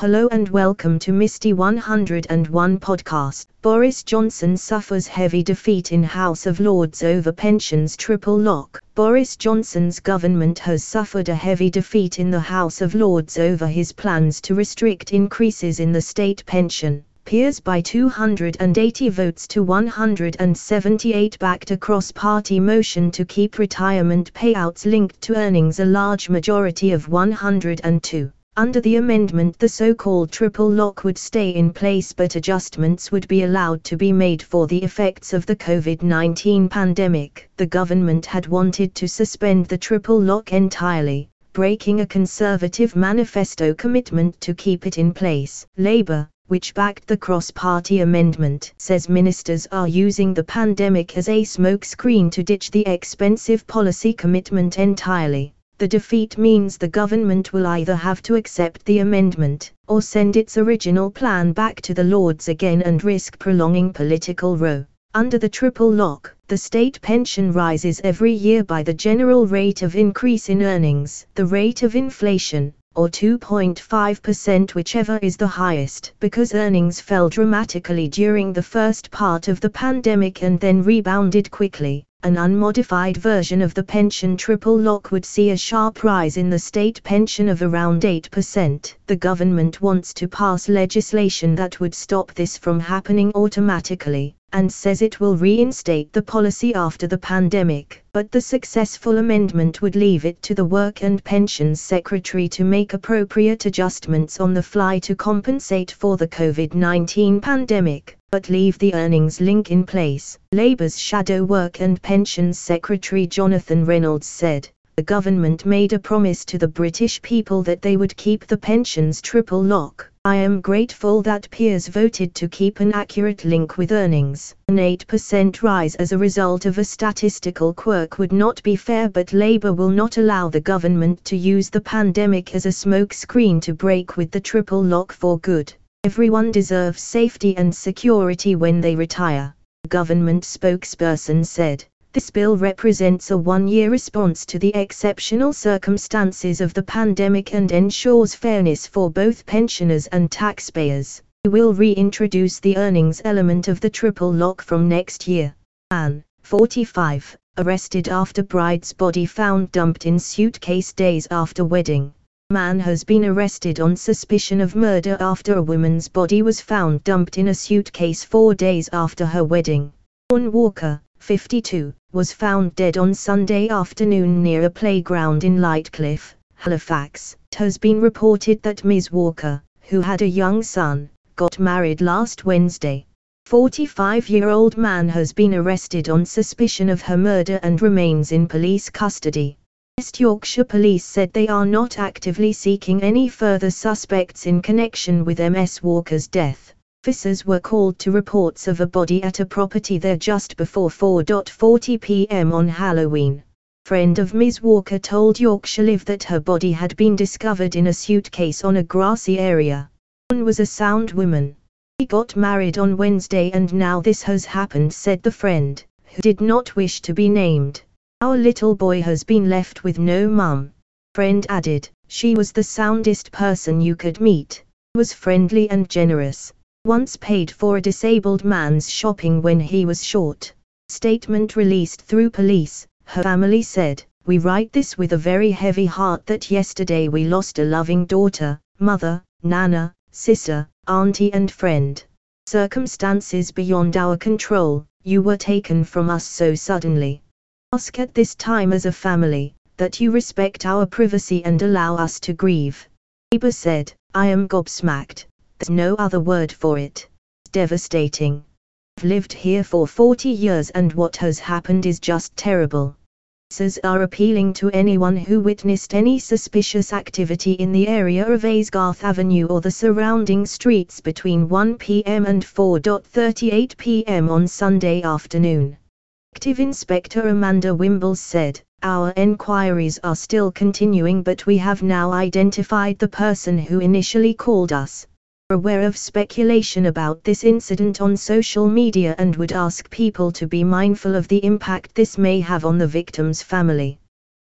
Hello and welcome to Misty 101 podcast. Boris Johnson suffers heavy defeat in House of Lords over pensions triple lock. Boris Johnson's government has suffered a heavy defeat in the House of Lords over his plans to restrict increases in the state pension. Peers by 280 votes to 178 backed a cross-party motion to keep retirement payouts linked to earnings a large majority of 102. Under the amendment the so-called triple lock would stay in place but adjustments would be allowed to be made for the effects of the COVID-19 pandemic. The government had wanted to suspend the triple lock entirely, breaking a conservative manifesto commitment to keep it in place. Labour, which backed the cross-party amendment, says ministers are using the pandemic as a smokescreen to ditch the expensive policy commitment entirely. The defeat means the government will either have to accept the amendment, or send its original plan back to the Lords again and risk prolonging political row. Under the triple lock, the state pension rises every year by the general rate of increase in earnings, the rate of inflation, or 2.5% whichever is the highest. Because earnings fell dramatically during the first part of the pandemic and then rebounded quickly, an unmodified version of the pension triple lock would see a sharp rise in the state pension of around 8%. The government wants to pass legislation that would stop this from happening automatically, and says it will reinstate the policy after the pandemic. But the successful amendment would leave it to the Work and Pensions Secretary to make appropriate adjustments on the fly to compensate for the COVID 19 pandemic but leave the earnings link in place. Labour's Shadow Work and Pensions Secretary Jonathan Reynolds said, the government made a promise to the British people that they would keep the pensions triple lock. I am grateful that peers voted to keep an accurate link with earnings. An 8% rise as a result of a statistical quirk would not be fair but Labour will not allow the government to use the pandemic as a smokescreen to break with the triple lock for good. Everyone deserves safety and security when they retire, a government spokesperson said. This bill represents a one-year response to the exceptional circumstances of the pandemic and ensures fairness for both pensioners and taxpayers. We will reintroduce the earnings element of the triple lock from next year. Anne, 45, arrested after bride's body found dumped in suitcase days after wedding man has been arrested on suspicion of murder after a woman's body was found dumped in a suitcase four days after her wedding. Dawn Walker, 52, was found dead on Sunday afternoon near a playground in Lightcliffe, Halifax. It has been reported that Ms. Walker, who had a young son, got married last Wednesday. 45-year-old man has been arrested on suspicion of her murder and remains in police custody. West Yorkshire Police said they are not actively seeking any further suspects in connection with MS Walker's death. Officers were called to reports of a body at a property there just before 4.40 pm on Halloween. Friend of Ms. Walker told Yorkshire Live that her body had been discovered in a suitcase on a grassy area. One was a sound woman. He got married on Wednesday and now this has happened said the friend, who did not wish to be named. Our little boy has been left with no mum. Friend added, she was the soundest person you could meet. Was friendly and generous. Once paid for a disabled man's shopping when he was short. Statement released through police, her family said, We write this with a very heavy heart that yesterday we lost a loving daughter, mother, nana, sister, auntie and friend. Circumstances beyond our control, you were taken from us so suddenly ask at this time as a family, that you respect our privacy and allow us to grieve. Labour said, I am gobsmacked, there's no other word for it. It's devastating. I've lived here for 40 years and what has happened is just terrible. Says are appealing to anyone who witnessed any suspicious activity in the area of Aysgarth Avenue or the surrounding streets between 1 pm and 4.38 pm on Sunday afternoon. Active Inspector Amanda Wimbles said, Our enquiries are still continuing but we have now identified the person who initially called us. Aware of speculation about this incident on social media and would ask people to be mindful of the impact this may have on the victim's family.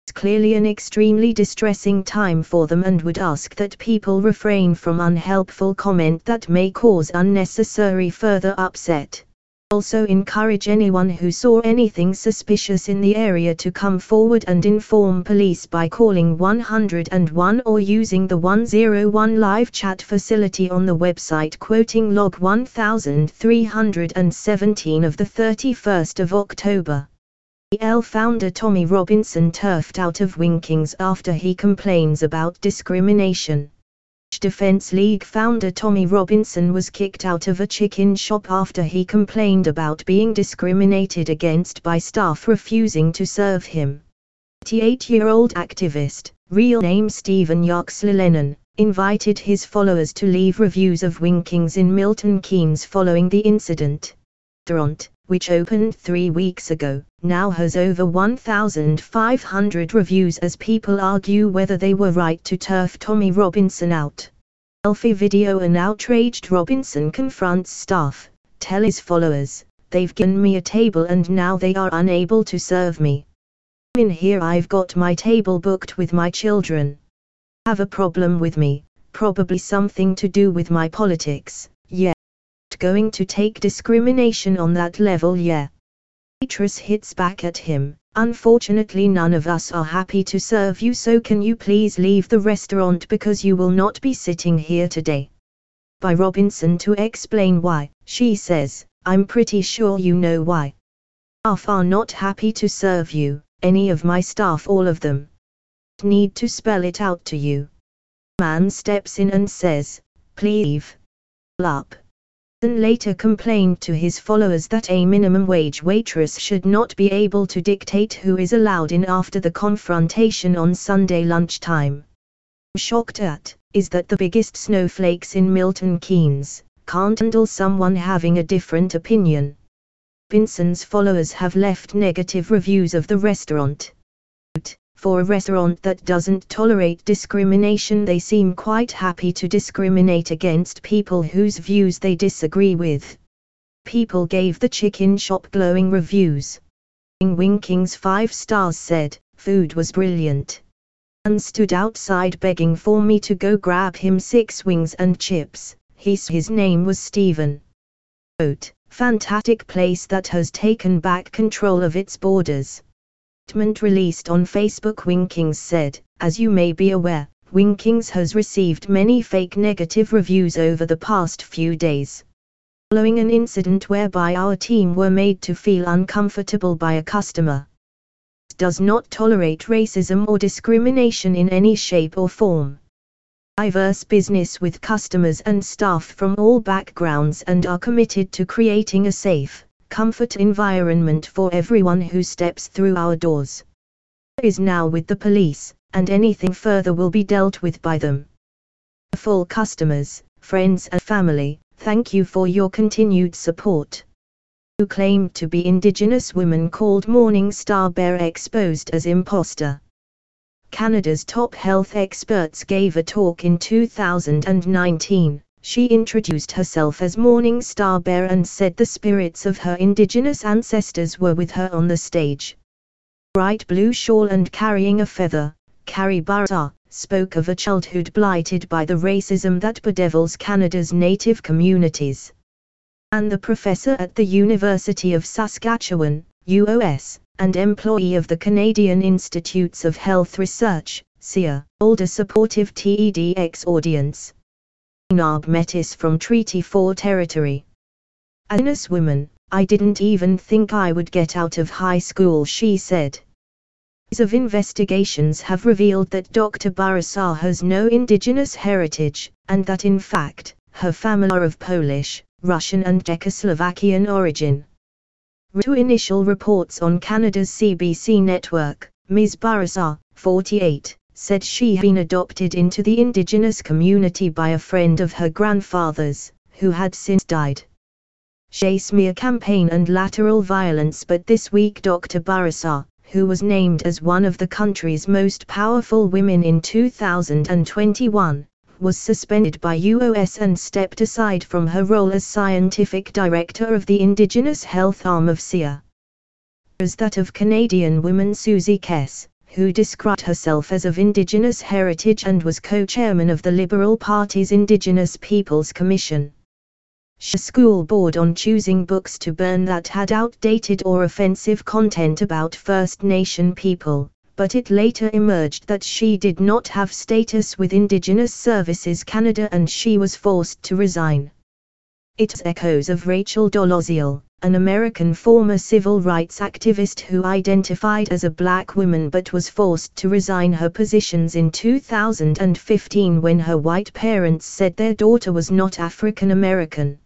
It's clearly an extremely distressing time for them and would ask that people refrain from unhelpful comment that may cause unnecessary further upset also encourage anyone who saw anything suspicious in the area to come forward and inform police by calling 101 or using the 101 live chat facility on the website quoting log 1317 of the 31st of October. EL founder Tommy Robinson turfed out of Winkings after he complains about discrimination. Defense League founder Tommy Robinson was kicked out of a chicken shop after he complained about being discriminated against by staff refusing to serve him. 88-year-old activist, real name Stephen Yaxley Lennon, invited his followers to leave reviews of Winkings in Milton Keynes following the incident. Which opened three weeks ago, now has over 1,500 reviews as people argue whether they were right to turf Tommy Robinson out. Selfie video An outraged Robinson confronts staff, tell his followers, they've given me a table and now they are unable to serve me. In here I've got my table booked with my children. Have a problem with me, probably something to do with my politics, going to take discrimination on that level yeah. Waitress hits back at him, unfortunately none of us are happy to serve you so can you please leave the restaurant because you will not be sitting here today. By Robinson to explain why, she says, I'm pretty sure you know why. Staff are not happy to serve you, any of my staff all of them. Need to spell it out to you. Man steps in and says, please leave. Up later complained to his followers that a minimum wage waitress should not be able to dictate who is allowed in after the confrontation on Sunday lunchtime. Shocked at, is that the biggest snowflakes in Milton Keynes can't handle someone having a different opinion. Vinson's followers have left negative reviews of the restaurant. For a restaurant that doesn't tolerate discrimination, they seem quite happy to discriminate against people whose views they disagree with. People gave the chicken shop glowing reviews. Winking's five stars said, food was brilliant. And stood outside begging for me to go grab him six wings and chips. His, his name was Stephen. Fantastic place that has taken back control of its borders statement released on Facebook Winkings said, As you may be aware, Winkings has received many fake negative reviews over the past few days. Following an incident whereby our team were made to feel uncomfortable by a customer. Does not tolerate racism or discrimination in any shape or form. Diverse business with customers and staff from all backgrounds and are committed to creating a safe, comfort environment for everyone who steps through our doors. Is now with the police, and anything further will be dealt with by them. For customers, friends and family, thank you for your continued support. Who claimed to be indigenous women called Morning Star Bear exposed as imposter. Canada's top health experts gave a talk in 2019 she introduced herself as Morning Star Bear and said the spirits of her indigenous ancestors were with her on the stage. Bright blue shawl and carrying a feather, Carrie Barra spoke of a childhood blighted by the racism that bedevils Canada's native communities. And the professor at the University of Saskatchewan, UOS, and employee of the Canadian Institutes of Health Research, CIA, older supportive TEDx audience. Narb Metis from Treaty 4 territory. As woman, I didn't even think I would get out of high school she said. Of investigations have revealed that Dr. Bourassa has no indigenous heritage, and that in fact, her family are of Polish, Russian and Czechoslovakian origin. To initial reports on Canada's CBC network, Ms. Bourassa, 48, said she had been adopted into the indigenous community by a friend of her grandfather's, who had since died. She smear campaign and lateral violence but this week Dr. Bourassa, who was named as one of the country's most powerful women in 2021, was suspended by UOS and stepped aside from her role as scientific director of the Indigenous Health arm of CIA. As that of Canadian woman Susie Kess, who described herself as of indigenous heritage and was co-chairman of the Liberal Party's Indigenous Peoples Commission. She school board on choosing books to burn that had outdated or offensive content about First Nation people, but it later emerged that she did not have status with Indigenous Services Canada and she was forced to resign. It's echoes of Rachel Dolezal, an American former civil rights activist who identified as a black woman but was forced to resign her positions in 2015 when her white parents said their daughter was not African American.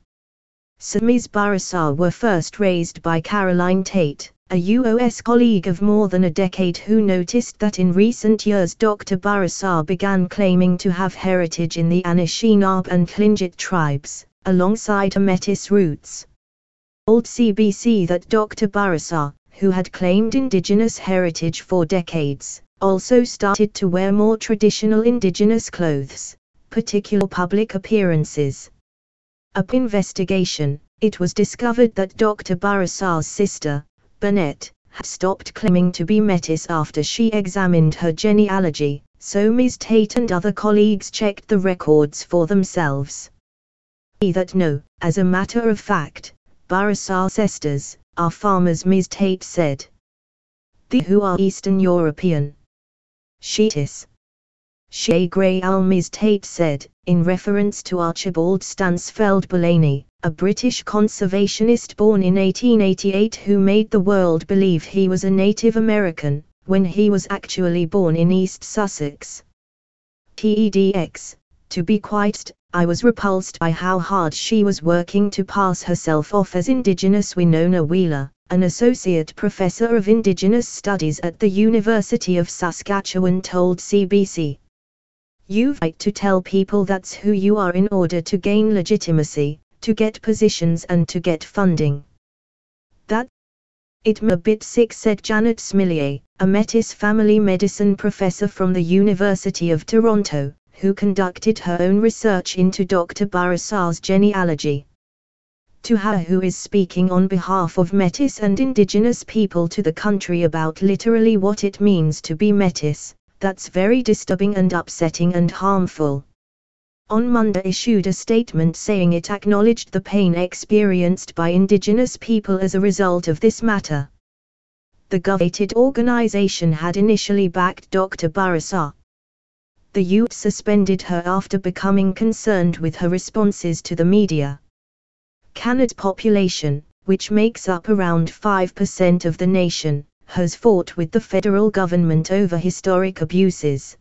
Ms. Bourassa were first raised by Caroline Tate, a UOS colleague of more than a decade who noticed that in recent years Dr. Bourassa began claiming to have heritage in the Anishinaabe and Tlingit tribes alongside her Metis roots. Old CBC that Dr. Bourassa, who had claimed indigenous heritage for decades, also started to wear more traditional indigenous clothes, particular public appearances. Up investigation, it was discovered that Dr. Bourassa's sister, Burnett, had stopped claiming to be Metis after she examined her genealogy, so Ms. Tate and other colleagues checked the records for themselves that no, as a matter of fact, Bourassa sisters are farmers Ms. Tate said. The who are Eastern European. Sheetis. She Grey Owl Ms. Tate said, in reference to Archibald Stansfeld Belaney, a British conservationist born in 1888 who made the world believe he was a Native American, when he was actually born in East Sussex. TEDx, to be quite I was repulsed by how hard she was working to pass herself off as Indigenous Winona Wheeler, an associate professor of Indigenous Studies at the University of Saskatchewan told CBC. You've right to tell people that's who you are in order to gain legitimacy, to get positions and to get funding. That it a bit sick said Janet Smylie, a Metis family medicine professor from the University of Toronto, who conducted her own research into Dr. Bourassa's genealogy. To her who is speaking on behalf of Metis and indigenous people to the country about literally what it means to be Metis, that's very disturbing and upsetting and harmful. On Monday issued a statement saying it acknowledged the pain experienced by indigenous people as a result of this matter. The government organization had initially backed Dr. Bourassa, the youth suspended her after becoming concerned with her responses to the media. Canada's population, which makes up around 5% of the nation, has fought with the federal government over historic abuses.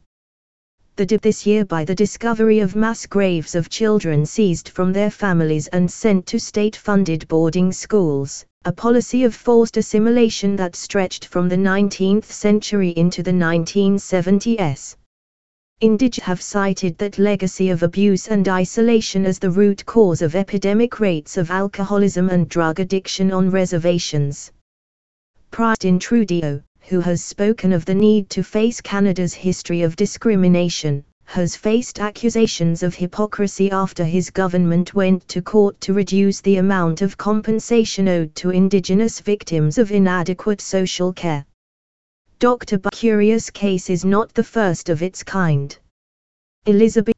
The dip this year by the discovery of mass graves of children seized from their families and sent to state-funded boarding schools, a policy of forced assimilation that stretched from the 19th century into the 1970s. Indig have cited that legacy of abuse and isolation as the root cause of epidemic rates of alcoholism and drug addiction on reservations. Justin Trudeau, who has spoken of the need to face Canada's history of discrimination, has faced accusations of hypocrisy after his government went to court to reduce the amount of compensation owed to Indigenous victims of inadequate social care. Dr. Curious case is not the first of its kind. Elizabeth,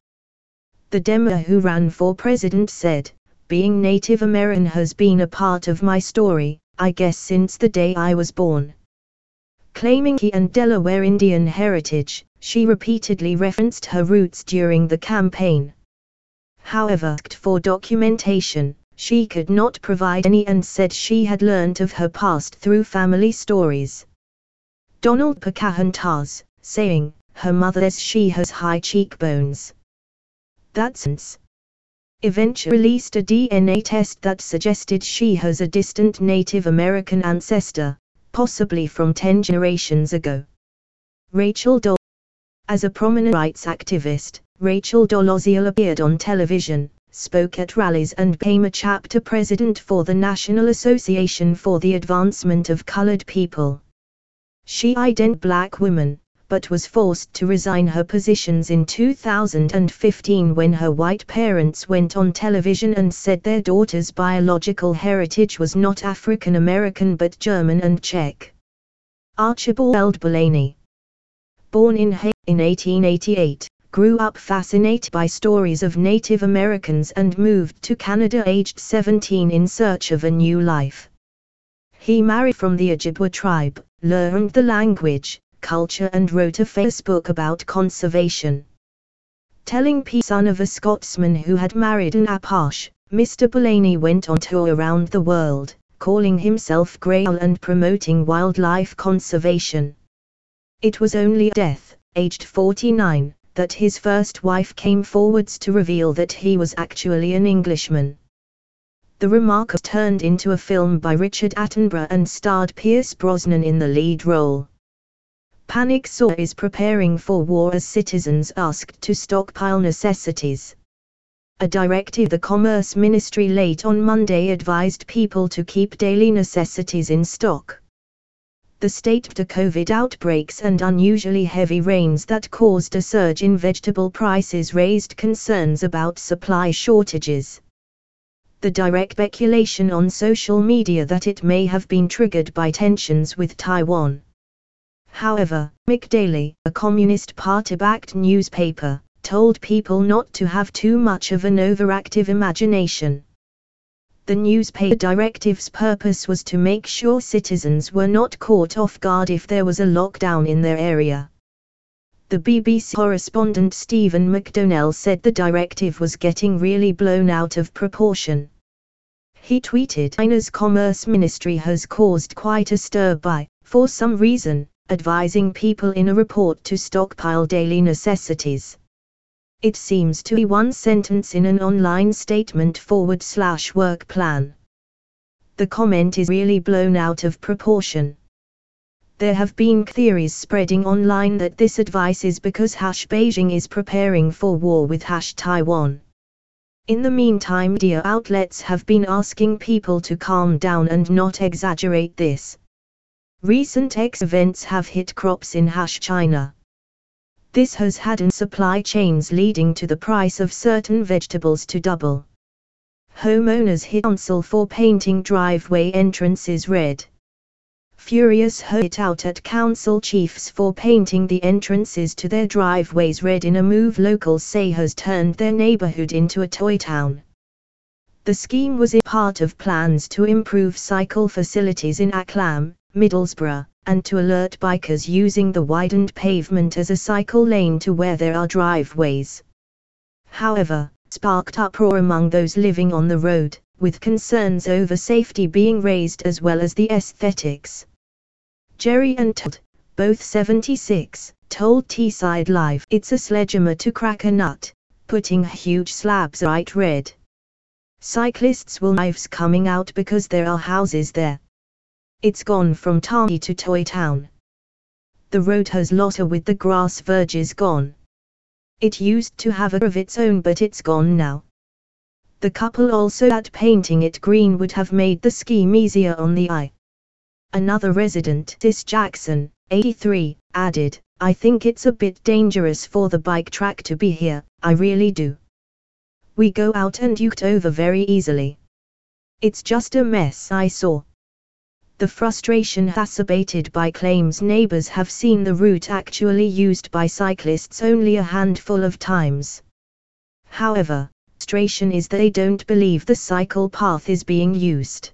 the Demo who ran for president said, being Native American has been a part of my story, I guess since the day I was born. Claiming he and Delaware Indian heritage, she repeatedly referenced her roots during the campaign. However, for documentation, she could not provide any and said she had learnt of her past through family stories. Donald Pocahontas, saying, her mother says she has high cheekbones. That sense. Eventually released a DNA test that suggested she has a distant Native American ancestor, possibly from 10 generations ago. Rachel Dol As a prominent rights activist, Rachel Dolezal appeared on television, spoke at rallies and became a chapter president for the National Association for the Advancement of Colored People. She identified black women, but was forced to resign her positions in 2015 when her white parents went on television and said their daughter's biological heritage was not African American but German and Czech. Archibald Belaney born in Hay in 1888, grew up fascinated by stories of Native Americans and moved to Canada aged 17 in search of a new life. He married from the Ojibwa tribe, learned the language, culture and wrote a famous book about conservation. Telling P. son of a Scotsman who had married an Apache, Mr. Belaney went on tour around the world, calling himself Grey Owl and promoting wildlife conservation. It was only death, aged 49, that his first wife came forwards to reveal that he was actually an Englishman. The remark turned into a film by Richard Attenborough and starred Pierce Brosnan in the lead role. Panic saw is preparing for war as citizens asked to stockpile necessities. A directive the Commerce Ministry late on Monday advised people to keep daily necessities in stock. The state to COVID outbreaks and unusually heavy rains that caused a surge in vegetable prices raised concerns about supply shortages. The direct speculation on social media that it may have been triggered by tensions with Taiwan. However, McDaily, a Communist Party-backed newspaper, told people not to have too much of an overactive imagination. The newspaper directive's purpose was to make sure citizens were not caught off guard if there was a lockdown in their area. The BBC correspondent Stephen McDonnell said the directive was getting really blown out of proportion. He tweeted China's Commerce Ministry has caused quite a stir by, for some reason, advising people in a report to stockpile daily necessities. It seems to be one sentence in an online statement forward slash work plan. The comment is really blown out of proportion. There have been theories spreading online that this advice is because hash Beijing is preparing for war with hash Taiwan. In the meantime, media outlets have been asking people to calm down and not exaggerate this. Recent X events have hit crops in Hash China. This has had in supply chains leading to the price of certain vegetables to double. Homeowners hit council for painting driveway entrances red. Furious hit out at council chiefs for painting the entrances to their driveways red in a move locals say has turned their neighborhood into a toy town. The scheme was a part of plans to improve cycle facilities in Acklam, Middlesbrough, and to alert bikers using the widened pavement as a cycle lane to where there are driveways. However, sparked uproar among those living on the road, with concerns over safety being raised as well as the aesthetics. Jerry and Todd, both 76, told Teesside Live it's a sledgehammer to crack a nut, putting huge slabs right red. Cyclists will knives coming out because there are houses there. It's gone from tiny to toy town. The road has lotter with the grass verges gone. It used to have a of its own but it's gone now. The couple also that painting it green would have made the scheme easier on the eye. Another resident, Tis Jackson, 83, added, I think it's a bit dangerous for the bike track to be here, I really do. We go out and uked over very easily. It's just a mess I saw the frustration exacerbated by claims neighbors have seen the route actually used by cyclists only a handful of times. However, frustration is they don't believe the cycle path is being used.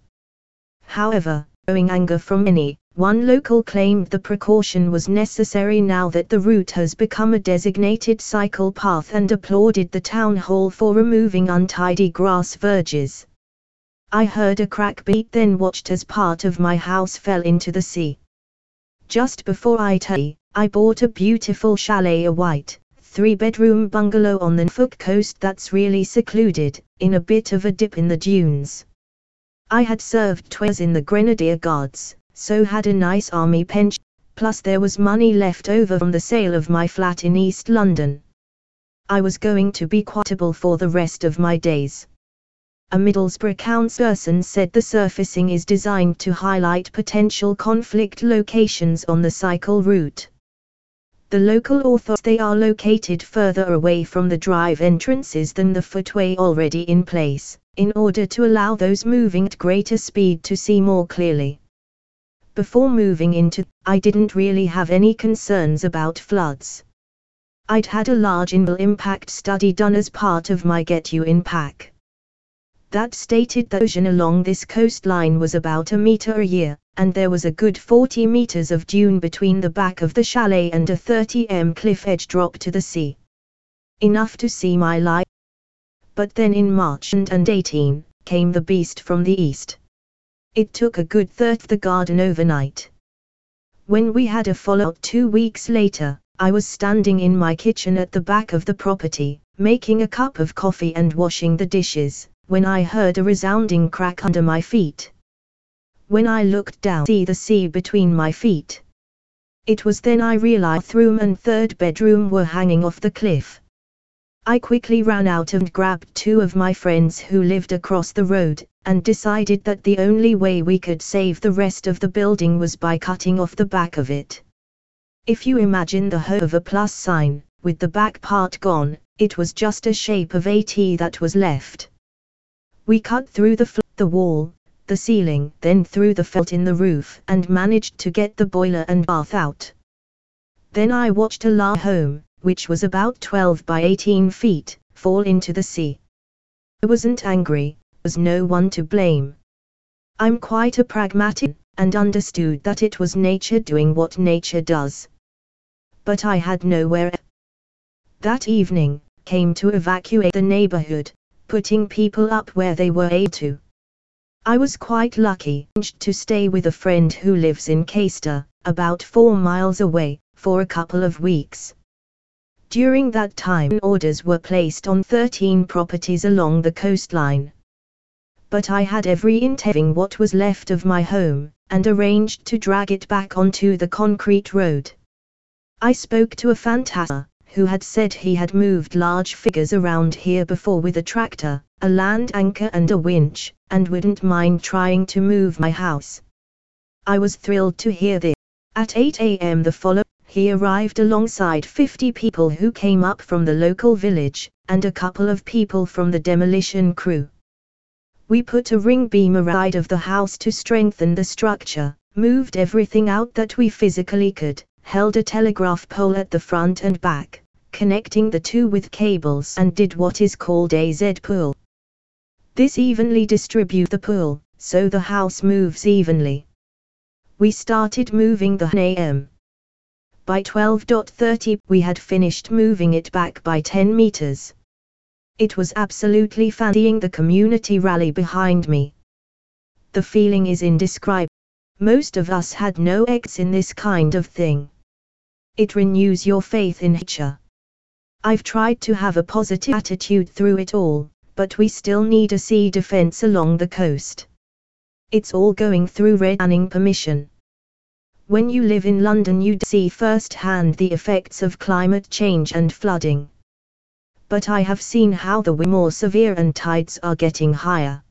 However, owing anger from many, one local claimed the precaution was necessary now that the route has become a designated cycle path and applauded the town hall for removing untidy grass verges. I heard a crack beat then watched as part of my house fell into the sea. Just before I tell I bought a beautiful chalet a white, three-bedroom bungalow on the Norfolk coast that's really secluded, in a bit of a dip in the dunes. I had served twice in the Grenadier Guards, so had a nice army pension, plus there was money left over from the sale of my flat in East London. I was going to be quotable for the rest of my days a Middlesbrough councilperson said the surfacing is designed to highlight potential conflict locations on the cycle route. The local authorities they are located further away from the drive entrances than the footway already in place, in order to allow those moving at greater speed to see more clearly. Before moving into, I didn't really have any concerns about floods. I'd had a large inbuilt impact study done as part of my Get You In pack. That stated the ocean along this coastline was about a meter a year, and there was a good 40 meters of dune between the back of the chalet and a 30 m cliff edge drop to the sea. Enough to see my life. But then in March and, and 18, came the beast from the east. It took a good third the garden overnight. When we had a fallout two weeks later, I was standing in my kitchen at the back of the property, making a cup of coffee and washing the dishes, when I heard a resounding crack under my feet. When I looked down, see the sea between my feet. It was then I realized room and third bedroom were hanging off the cliff. I quickly ran out and grabbed two of my friends who lived across the road, and decided that the only way we could save the rest of the building was by cutting off the back of it. If you imagine the hoe of a plus sign, with the back part gone, it was just a shape of a T that was left. We cut through the, the wall, the ceiling, then through the felt in the roof and managed to get the boiler and bath out. Then I watched a la home, which was about 12 by 18 feet, fall into the sea. I wasn't angry, was no one to blame. I'm quite a pragmatic, and understood that it was nature doing what nature does. But I had nowhere. That evening, came to evacuate the neighborhood, putting people up where they were able to. I was quite lucky to stay with a friend who lives in Caister, about four miles away, for a couple of weeks. During that time orders were placed on 13 properties along the coastline. But I had every intent what was left of my home, and arranged to drag it back onto the concrete road. I spoke to a fantasma, who had said he had moved large figures around here before with a tractor, a land anchor and a winch, and wouldn't mind trying to move my house. I was thrilled to hear this. At 8 a.m. the following, he arrived alongside 50 people who came up from the local village, and a couple of people from the demolition crew. We put a ring beam around of the house to strengthen the structure, moved everything out that we physically could, held a telegraph pole at the front and back, connecting the two with cables and did what is called a Z-pull. This evenly distribute the pull, so the house moves evenly. We started moving the AM. By 12.30 we had finished moving it back by 10 meters. It was absolutely fancying the community rally behind me. The feeling is indescribable. Most of us had no X in this kind of thing. It renews your faith in nature. I've tried to have a positive attitude through it all, but we still need a sea defense along the coast. It's all going through red permission. When you live in London, you see firsthand the effects of climate change and flooding. But I have seen how the more severe and tides are getting higher.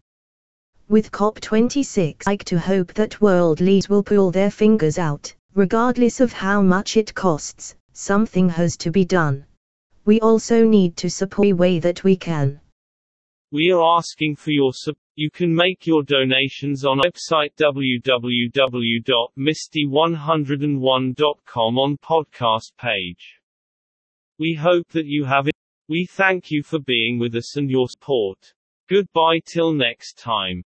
With COP26, I like to hope that world leaders will pull their fingers out regardless of how much it costs, something has to be done. We also need to support a way that we can. We are asking for your support. You can make your donations on website www.misty101.com on podcast page. We hope that you have it. We thank you for being with us and your support. Goodbye till next time.